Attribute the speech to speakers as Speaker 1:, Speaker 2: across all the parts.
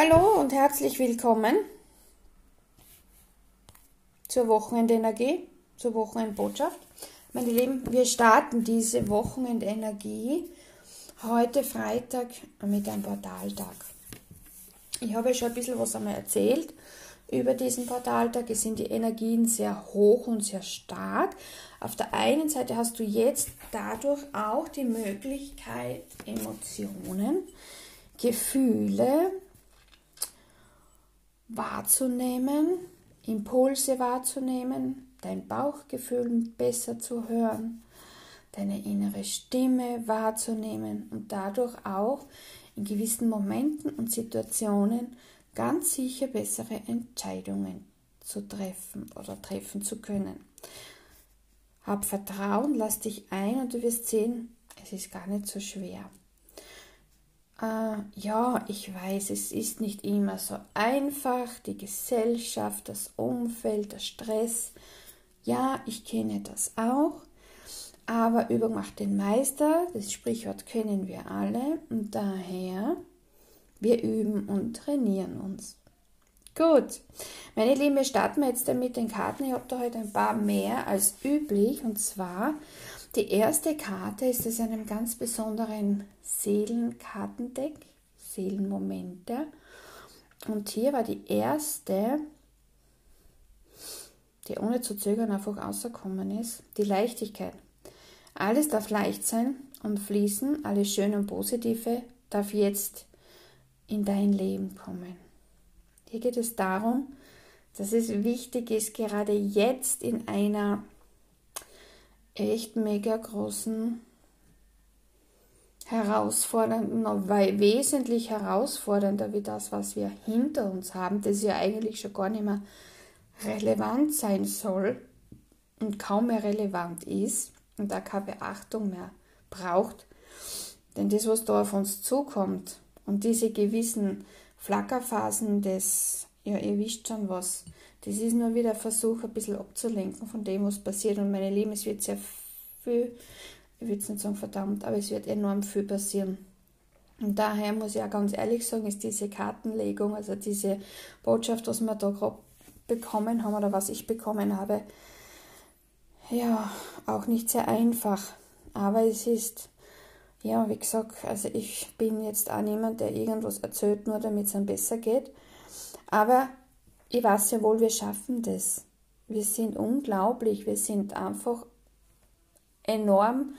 Speaker 1: Hallo und herzlich willkommen zur Wochenendenergie, zur Wochenendbotschaft. Meine Lieben, wir starten diese Wochenendenergie heute Freitag mit einem Portaltag. Ich habe schon ein bisschen was einmal erzählt über diesen Portaltag. Es sind die Energien sehr hoch und sehr stark. Auf der einen Seite hast du jetzt dadurch auch die Möglichkeit, Emotionen, Gefühle, wahrzunehmen, Impulse wahrzunehmen, dein Bauchgefühl besser zu hören, deine innere Stimme wahrzunehmen und dadurch auch in gewissen Momenten und Situationen ganz sicher bessere Entscheidungen zu treffen oder treffen zu können. Hab Vertrauen, lass dich ein und du wirst sehen, es ist gar nicht so schwer. Äh, ja, ich weiß, es ist nicht immer so einfach, die Gesellschaft, das Umfeld, der Stress. Ja, ich kenne das auch. Aber Übung macht den Meister, das Sprichwort kennen wir alle und daher, wir üben und trainieren uns. Gut, meine Lieben, wir starten jetzt mit den Karten. Ich habe da heute ein paar mehr als üblich und zwar die erste Karte ist aus einem ganz besonderen Seelenkartendeck, Seelenmomente. Und hier war die erste, die ohne zu zögern einfach rausgekommen ist, die Leichtigkeit. Alles darf leicht sein und fließen, alles Schöne und Positive darf jetzt in dein Leben kommen. Hier geht es darum, dass es wichtig ist, gerade jetzt in einer echt mega großen herausfordernden, weil wesentlich herausfordernder wie das, was wir hinter uns haben, das ja eigentlich schon gar nicht mehr relevant sein soll und kaum mehr relevant ist und da keine Beachtung mehr braucht. Denn das, was da auf uns zukommt und diese gewissen Flackerphasen des, ja, ihr wisst schon was, das ist nur wieder ein Versuch, ein bisschen abzulenken von dem, was passiert. Und meine Lieben, es wird sehr viel, ich würde es nicht sagen verdammt, aber es wird enorm viel passieren. Und daher muss ich auch ganz ehrlich sagen, ist diese Kartenlegung, also diese Botschaft, was wir da gerade bekommen haben oder was ich bekommen habe, ja, auch nicht sehr einfach. Aber es ist, ja, wie gesagt, also ich bin jetzt auch niemand, der irgendwas erzählt, nur damit es einem besser geht. Aber ich weiß ja wohl, wir schaffen das. Wir sind unglaublich, wir sind einfach enorm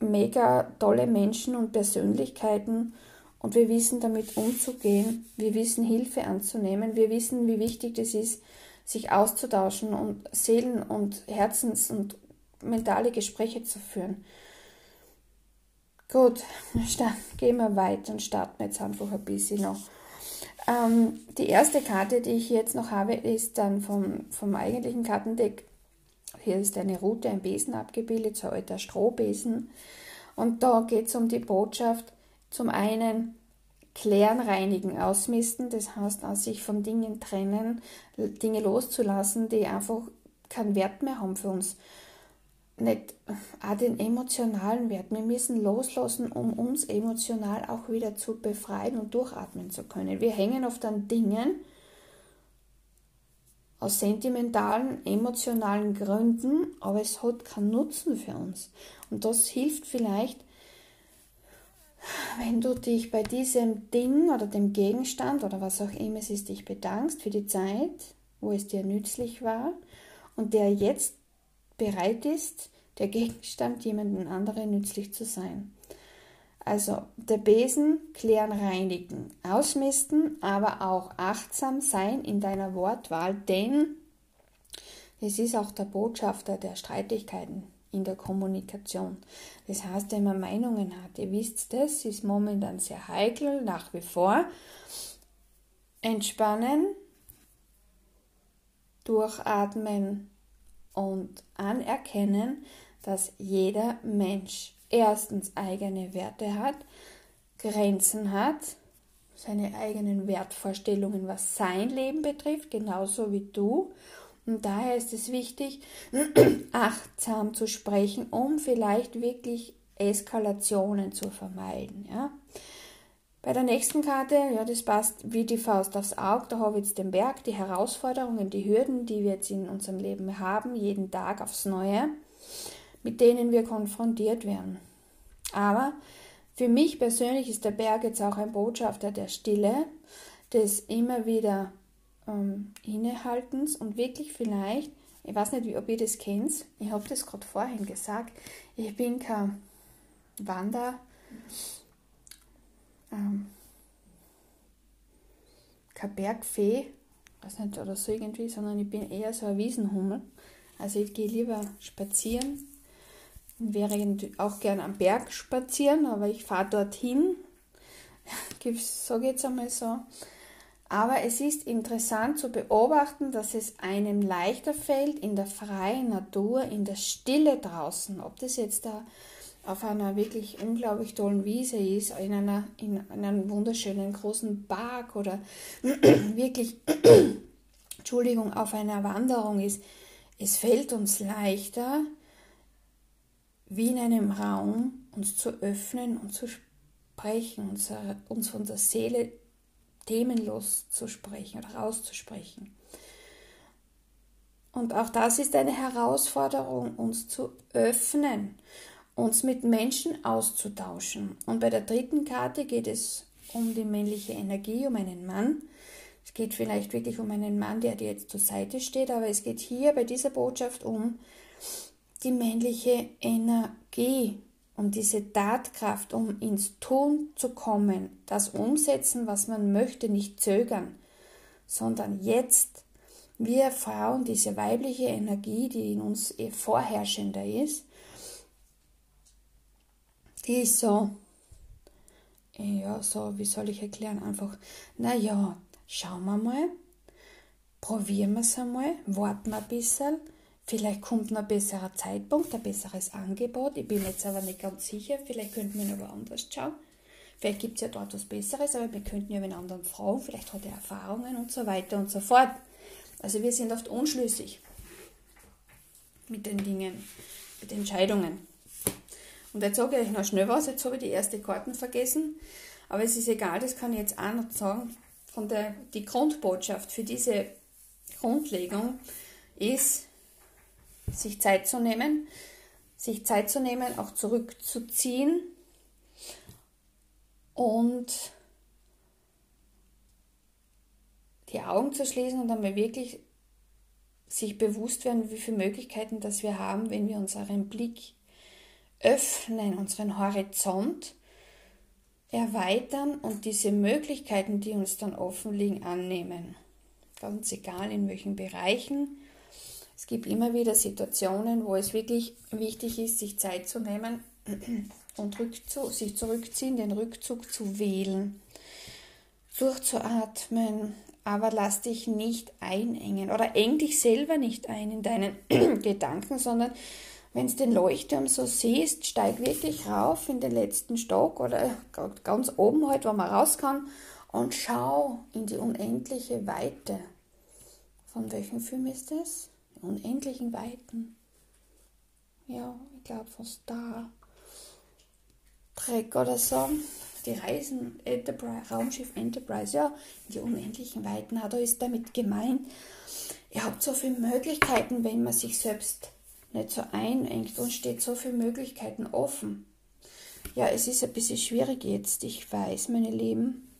Speaker 1: mega tolle Menschen und Persönlichkeiten und wir wissen damit umzugehen, wir wissen Hilfe anzunehmen, wir wissen, wie wichtig es ist, sich auszutauschen und Seelen- und Herzens- und mentale Gespräche zu führen. Gut, gehen wir weiter und starten jetzt einfach ein bisschen noch. Ähm, die erste Karte, die ich jetzt noch habe, ist dann vom, vom eigentlichen Kartendeck. Hier ist eine Route, ein Besen abgebildet, so alter Strohbesen. Und da geht es um die Botschaft, zum einen klären, reinigen, ausmisten, das heißt, aus sich von Dingen trennen, Dinge loszulassen, die einfach keinen Wert mehr haben für uns nicht auch den emotionalen Wert. Wir müssen loslassen, um uns emotional auch wieder zu befreien und durchatmen zu können. Wir hängen oft an Dingen aus sentimentalen, emotionalen Gründen, aber es hat keinen Nutzen für uns. Und das hilft vielleicht, wenn du dich bei diesem Ding oder dem Gegenstand oder was auch immer es ist, dich bedankst für die Zeit, wo es dir nützlich war und der jetzt bereit ist, der Gegenstand jemandem anderen nützlich zu sein. Also der Besen klären, reinigen, ausmisten, aber auch achtsam sein in deiner Wortwahl, denn es ist auch der Botschafter der Streitigkeiten in der Kommunikation. Das heißt, wenn man Meinungen hat, ihr wisst das, ist momentan sehr heikel, nach wie vor. Entspannen, durchatmen und anerkennen, dass jeder Mensch erstens eigene Werte hat, Grenzen hat, seine eigenen Wertvorstellungen, was sein Leben betrifft, genauso wie du. Und daher ist es wichtig, achtsam zu sprechen, um vielleicht wirklich Eskalationen zu vermeiden. Ja? Bei der nächsten Karte, ja, das passt wie die Faust aufs Auge. Da habe ich jetzt den Berg, die Herausforderungen, die Hürden, die wir jetzt in unserem Leben haben, jeden Tag aufs Neue, mit denen wir konfrontiert werden. Aber für mich persönlich ist der Berg jetzt auch ein Botschafter der Stille, des immer wieder ähm, Innehaltens und wirklich vielleicht, ich weiß nicht, ob ihr das kennt, ich habe das gerade vorhin gesagt, ich bin kein Wander, ähm, keine Bergfee, weiß nicht, oder so irgendwie, sondern ich bin eher so ein Wiesenhummel. Also ich gehe lieber spazieren, wäre auch gern am Berg spazieren, aber ich fahre dorthin, so geht es einmal so. Aber es ist interessant zu beobachten, dass es einem leichter fällt in der freien Natur, in der Stille draußen, ob das jetzt da auf einer wirklich unglaublich tollen Wiese ist, in, einer, in einem wunderschönen großen Park oder wirklich, Entschuldigung, auf einer Wanderung ist, es fällt uns leichter, wie in einem Raum uns zu öffnen und zu sprechen, uns, uns von der Seele themenlos zu sprechen oder rauszusprechen. Und auch das ist eine Herausforderung, uns zu öffnen uns mit Menschen auszutauschen. Und bei der dritten Karte geht es um die männliche Energie, um einen Mann. Es geht vielleicht wirklich um einen Mann, der dir jetzt zur Seite steht, aber es geht hier bei dieser Botschaft um die männliche Energie, um diese Tatkraft, um ins Tun zu kommen, das umsetzen, was man möchte, nicht zögern, sondern jetzt wir Frauen diese weibliche Energie, die in uns vorherrschender ist, ist so, ja, so, wie soll ich erklären, einfach, naja, schauen wir mal, probieren wir es einmal, warten wir ein bisschen, vielleicht kommt noch ein besserer Zeitpunkt, ein besseres Angebot, ich bin jetzt aber nicht ganz sicher, vielleicht könnten wir noch woanders schauen. Vielleicht gibt es ja dort was Besseres, aber wir könnten ja einen anderen fragen, vielleicht hat er Erfahrungen und so weiter und so fort. Also wir sind oft unschlüssig mit den Dingen, mit Entscheidungen. Und jetzt sage ich euch noch schnell was, jetzt habe ich die erste Karten vergessen, aber es ist egal, das kann ich jetzt auch noch sagen. Von der, die Grundbotschaft für diese Grundlegung ist, sich Zeit zu nehmen, sich Zeit zu nehmen, auch zurückzuziehen und die Augen zu schließen und einmal wirklich sich bewusst werden, wie viele Möglichkeiten das wir haben, wenn wir unseren Blick öffnen, unseren Horizont erweitern und diese Möglichkeiten, die uns dann offen liegen, annehmen. Ganz egal in welchen Bereichen. Es gibt immer wieder Situationen, wo es wirklich wichtig ist, sich Zeit zu nehmen und rückzu sich zurückziehen, den Rückzug zu wählen, durchzuatmen, aber lass dich nicht einengen oder eng dich selber nicht ein in deinen Gedanken, sondern wenn du den Leuchtturm so siehst, steig wirklich rauf in den letzten Stock oder ganz oben halt, wo man raus kann und schau in die unendliche Weite. Von welchem Film ist das? Die unendlichen Weiten. Ja, ich glaube von Star Trek oder so. Die Reisen, Enterprise, Raumschiff Enterprise, ja, in die unendlichen Weiten. Da ist damit gemeint, ihr habt so viele Möglichkeiten, wenn man sich selbst nicht so einengt und steht so viele Möglichkeiten offen. Ja, es ist ein bisschen schwierig jetzt, ich weiß, meine Lieben,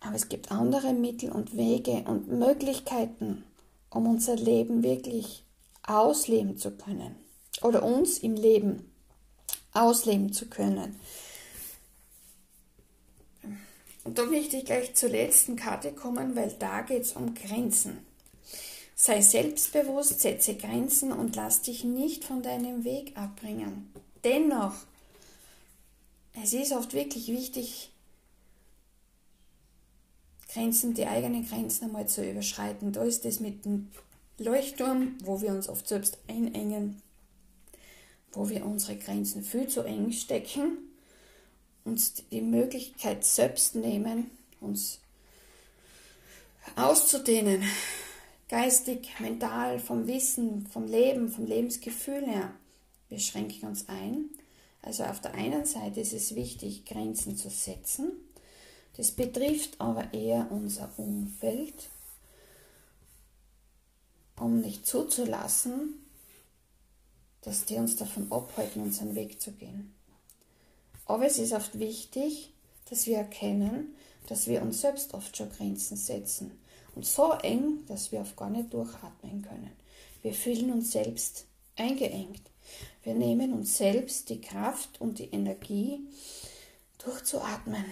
Speaker 1: aber es gibt andere Mittel und Wege und Möglichkeiten, um unser Leben wirklich ausleben zu können oder uns im Leben ausleben zu können. Und da möchte ich gleich zur letzten Karte kommen, weil da geht es um Grenzen. Sei selbstbewusst, setze Grenzen und lass dich nicht von deinem Weg abbringen. Dennoch, es ist oft wirklich wichtig, Grenzen, die eigenen Grenzen einmal zu überschreiten. Da ist es mit dem Leuchtturm, wo wir uns oft selbst einengen, wo wir unsere Grenzen viel zu eng stecken, uns die Möglichkeit selbst nehmen, uns auszudehnen, geistig, mental, vom Wissen, vom Leben, vom Lebensgefühl her. Wir schränken uns ein. Also auf der einen Seite ist es wichtig, Grenzen zu setzen, Das betrifft aber eher unser Umfeld, um nicht zuzulassen, dass die uns davon abhalten, unseren Weg zu gehen. Aber es ist oft wichtig, dass wir erkennen, dass wir uns selbst oft schon Grenzen setzen. Und so eng, dass wir oft gar nicht durchatmen können. Wir fühlen uns selbst eingeengt. Wir nehmen uns selbst die Kraft und die Energie, durchzuatmen.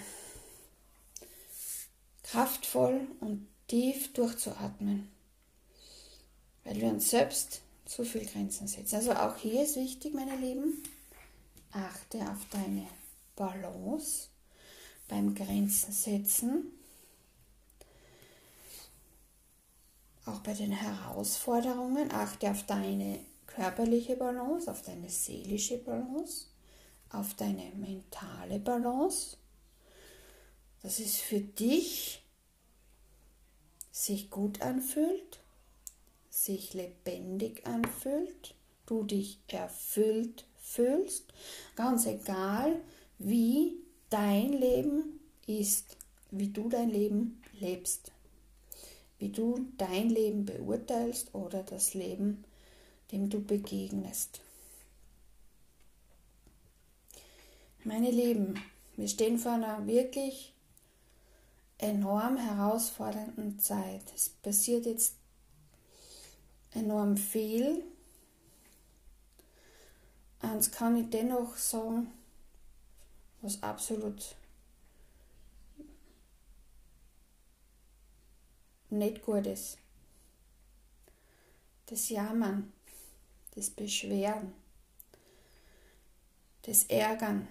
Speaker 1: Kraftvoll und tief durchzuatmen. Weil wir uns selbst zu viel Grenzen setzen. Also auch hier ist wichtig, meine Lieben, achte auf deine Balance beim Grenzen setzen. Auch bei den Herausforderungen achte auf deine körperliche Balance, auf deine seelische Balance, auf deine mentale Balance. Dass es für dich sich gut anfühlt, sich lebendig anfühlt, du dich erfüllt fühlst, ganz egal, wie dein Leben ist, wie du dein Leben lebst, wie du dein Leben beurteilst oder das Leben, dem du begegnest. Meine Lieben, wir stehen vor einer wirklich enorm herausfordernden Zeit. Es passiert jetzt enorm viel. Eins kann ich dennoch sagen, was absolut nicht gut ist. Das Jammern, das Beschweren, das Ärgern,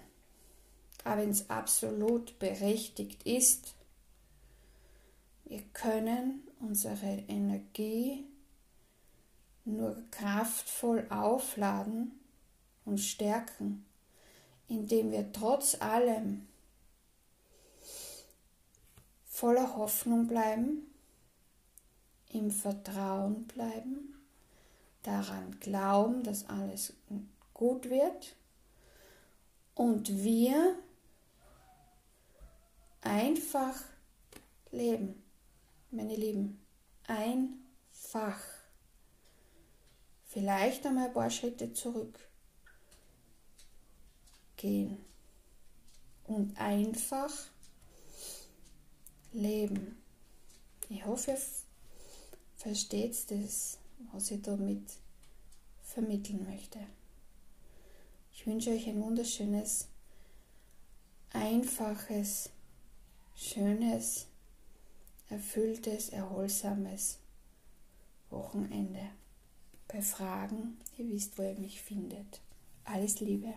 Speaker 1: auch wenn es absolut berechtigt ist. Wir können unsere Energie nur kraftvoll aufladen und stärken, indem wir trotz allem voller Hoffnung bleiben, im Vertrauen bleiben, daran glauben, dass alles gut wird und wir einfach leben, meine Lieben, einfach. Vielleicht einmal ein paar Schritte zurück gehen und einfach leben. Ich hoffe, ihr versteht das, was ich damit vermitteln möchte. Ich wünsche euch ein wunderschönes, einfaches, schönes, erfülltes, erholsames Wochenende. Bei Fragen, ihr wisst, wo ihr mich findet. Alles Liebe.